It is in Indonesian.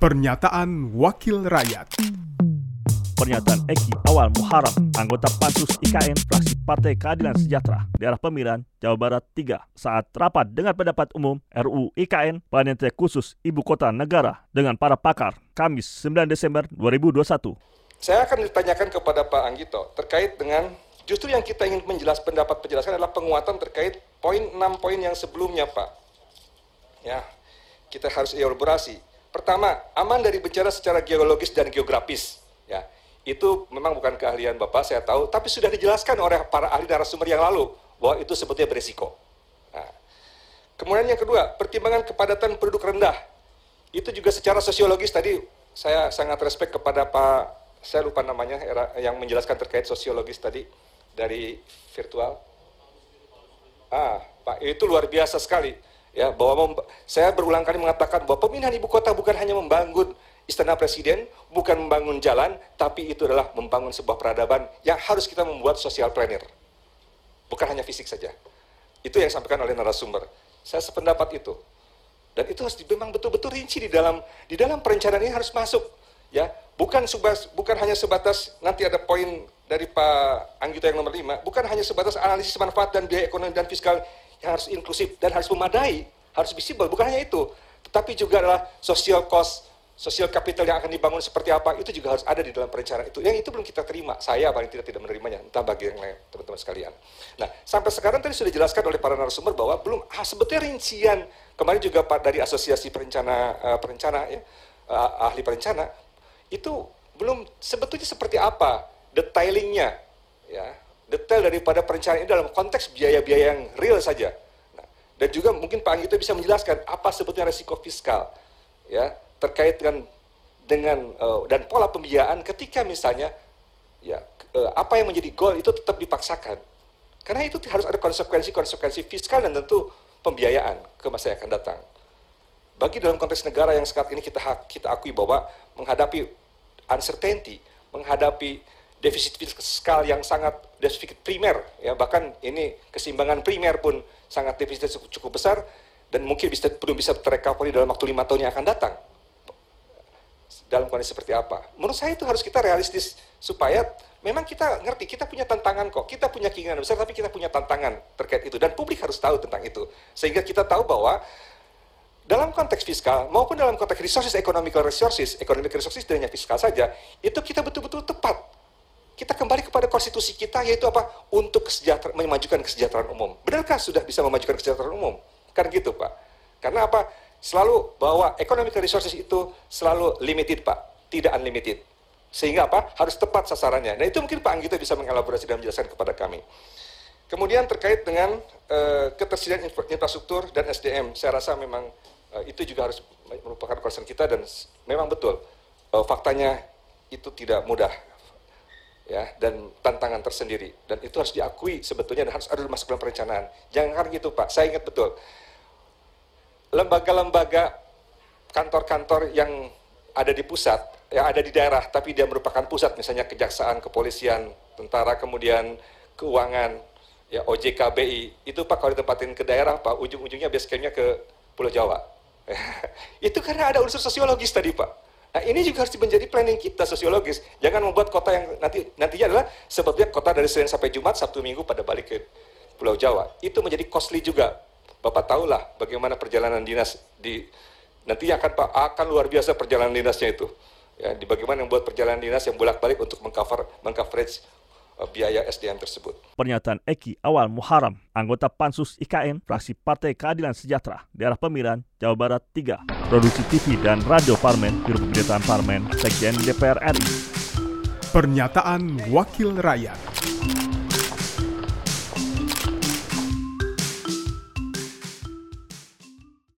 Pernyataan Wakil Rakyat Pernyataan Eki Awal Muharam, anggota Pansus IKN fraksi Partai Keadilan Sejahtera, daerah pemilihan Jawa Barat 3, saat rapat dengan pendapat umum RUU IKN Panitia Khusus Ibu Kota Negara dengan para pakar, Kamis 9 Desember 2021. Saya akan ditanyakan kepada Pak Anggito terkait dengan justru yang kita ingin menjelas pendapat penjelasan adalah penguatan terkait poin 6 poin yang sebelumnya Pak. Ya, kita harus elaborasi. Pertama, aman dari bencana secara geologis dan geografis. Ya, itu memang bukan keahlian Bapak, saya tahu, tapi sudah dijelaskan oleh para ahli narasumber yang lalu bahwa itu sebetulnya berisiko. Nah, kemudian yang kedua, pertimbangan kepadatan penduduk rendah. Itu juga secara sosiologis tadi saya sangat respect kepada Pak, saya lupa namanya, yang menjelaskan terkait sosiologis tadi dari virtual. Ah, Pak, itu luar biasa sekali. Ya, bahwa saya berulang kali mengatakan bahwa pemindahan ibu kota bukan hanya membangun istana presiden bukan membangun jalan, tapi itu adalah membangun sebuah peradaban yang harus kita membuat social planner. Bukan hanya fisik saja. Itu yang disampaikan oleh narasumber. Saya sependapat itu. Dan itu harus memang betul-betul rinci di dalam di dalam perencanaan ini harus masuk. Ya, bukan subas, bukan hanya sebatas nanti ada poin dari Pak Anggito yang nomor 5, bukan hanya sebatas analisis manfaat dan biaya ekonomi dan fiskal harus inklusif dan harus memadai, harus visible, bukan hanya itu, tetapi juga adalah social cost sosial kapital yang akan dibangun seperti apa itu juga harus ada di dalam perencanaan itu. Yang itu belum kita terima. Saya paling tidak tidak menerimanya. Entah bagi yang lain, teman-teman sekalian. Nah, sampai sekarang tadi sudah dijelaskan oleh para narasumber bahwa belum ah, sebetulnya rincian kemarin juga Pak dari Asosiasi Perencana uh, Perencana ya, uh, ahli perencana itu belum sebetulnya seperti apa detailingnya ya detail daripada perencanaan ini dalam konteks biaya-biaya yang real saja. Nah, dan juga mungkin Pak Anggito bisa menjelaskan apa sebetulnya resiko fiskal ya terkait dengan dengan uh, dan pola pembiayaan ketika misalnya ya uh, apa yang menjadi goal itu tetap dipaksakan karena itu harus ada konsekuensi-konsekuensi fiskal dan tentu pembiayaan ke masa yang akan datang. Bagi dalam konteks negara yang saat ini kita kita akui bahwa menghadapi uncertainty, menghadapi defisit fiskal yang sangat defisit primer ya bahkan ini keseimbangan primer pun sangat defisit cukup besar dan mungkin bisa belum bisa terrecovery dalam waktu lima tahun yang akan datang dalam kondisi seperti apa. Menurut saya itu harus kita realistis supaya memang kita ngerti kita punya tantangan kok. Kita punya keinginan besar tapi kita punya tantangan terkait itu dan publik harus tahu tentang itu. Sehingga kita tahu bahwa dalam konteks fiskal maupun dalam konteks resources economical resources, economic resources tidak hanya fiskal saja, itu kita betul-betul tepat. Kita kembali kepada konstitusi kita yaitu apa? Untuk kesejahteraan, memajukan kesejahteraan umum. Benarkah sudah bisa memajukan kesejahteraan umum? Kan gitu, Pak. Karena apa? selalu bahwa economic resources itu selalu limited Pak, tidak unlimited. Sehingga apa? Harus tepat sasarannya. Nah itu mungkin Pak Anggito bisa mengelaborasi dan menjelaskan kepada kami. Kemudian terkait dengan uh, ketersediaan infrastruktur dan SDM, saya rasa memang uh, itu juga harus merupakan concern kita dan memang betul uh, faktanya itu tidak mudah ya dan tantangan tersendiri dan itu harus diakui sebetulnya dan harus ada masuk dalam perencanaan. Jangan gitu Pak, saya ingat betul lembaga-lembaga kantor-kantor yang ada di pusat, yang ada di daerah, tapi dia merupakan pusat, misalnya kejaksaan, kepolisian, tentara, kemudian keuangan, ya OJK, BI, itu Pak kalau ditempatin ke daerah, Pak, ujung-ujungnya base campnya ke Pulau Jawa. itu karena ada unsur sosiologis tadi, Pak. Nah ini juga harus menjadi planning kita sosiologis. Jangan membuat kota yang nanti nantinya adalah sebabnya kota dari Senin sampai Jumat, Sabtu Minggu pada balik ke Pulau Jawa. Itu menjadi costly juga Bapak tahulah bagaimana perjalanan dinas di nantinya akan Pak akan luar biasa perjalanan dinasnya itu. Ya, di bagaimana membuat perjalanan dinas yang bolak-balik untuk mengcover mengcoverage biaya SDM tersebut. Pernyataan Eki Awal Muharam, anggota Pansus IKN, fraksi Partai Keadilan Sejahtera, daerah pemilihan Jawa Barat 3, produksi TV dan radio Parmen, Biro Pemberitaan Parmen, Sekjen DPR RI. Pernyataan Wakil Rakyat.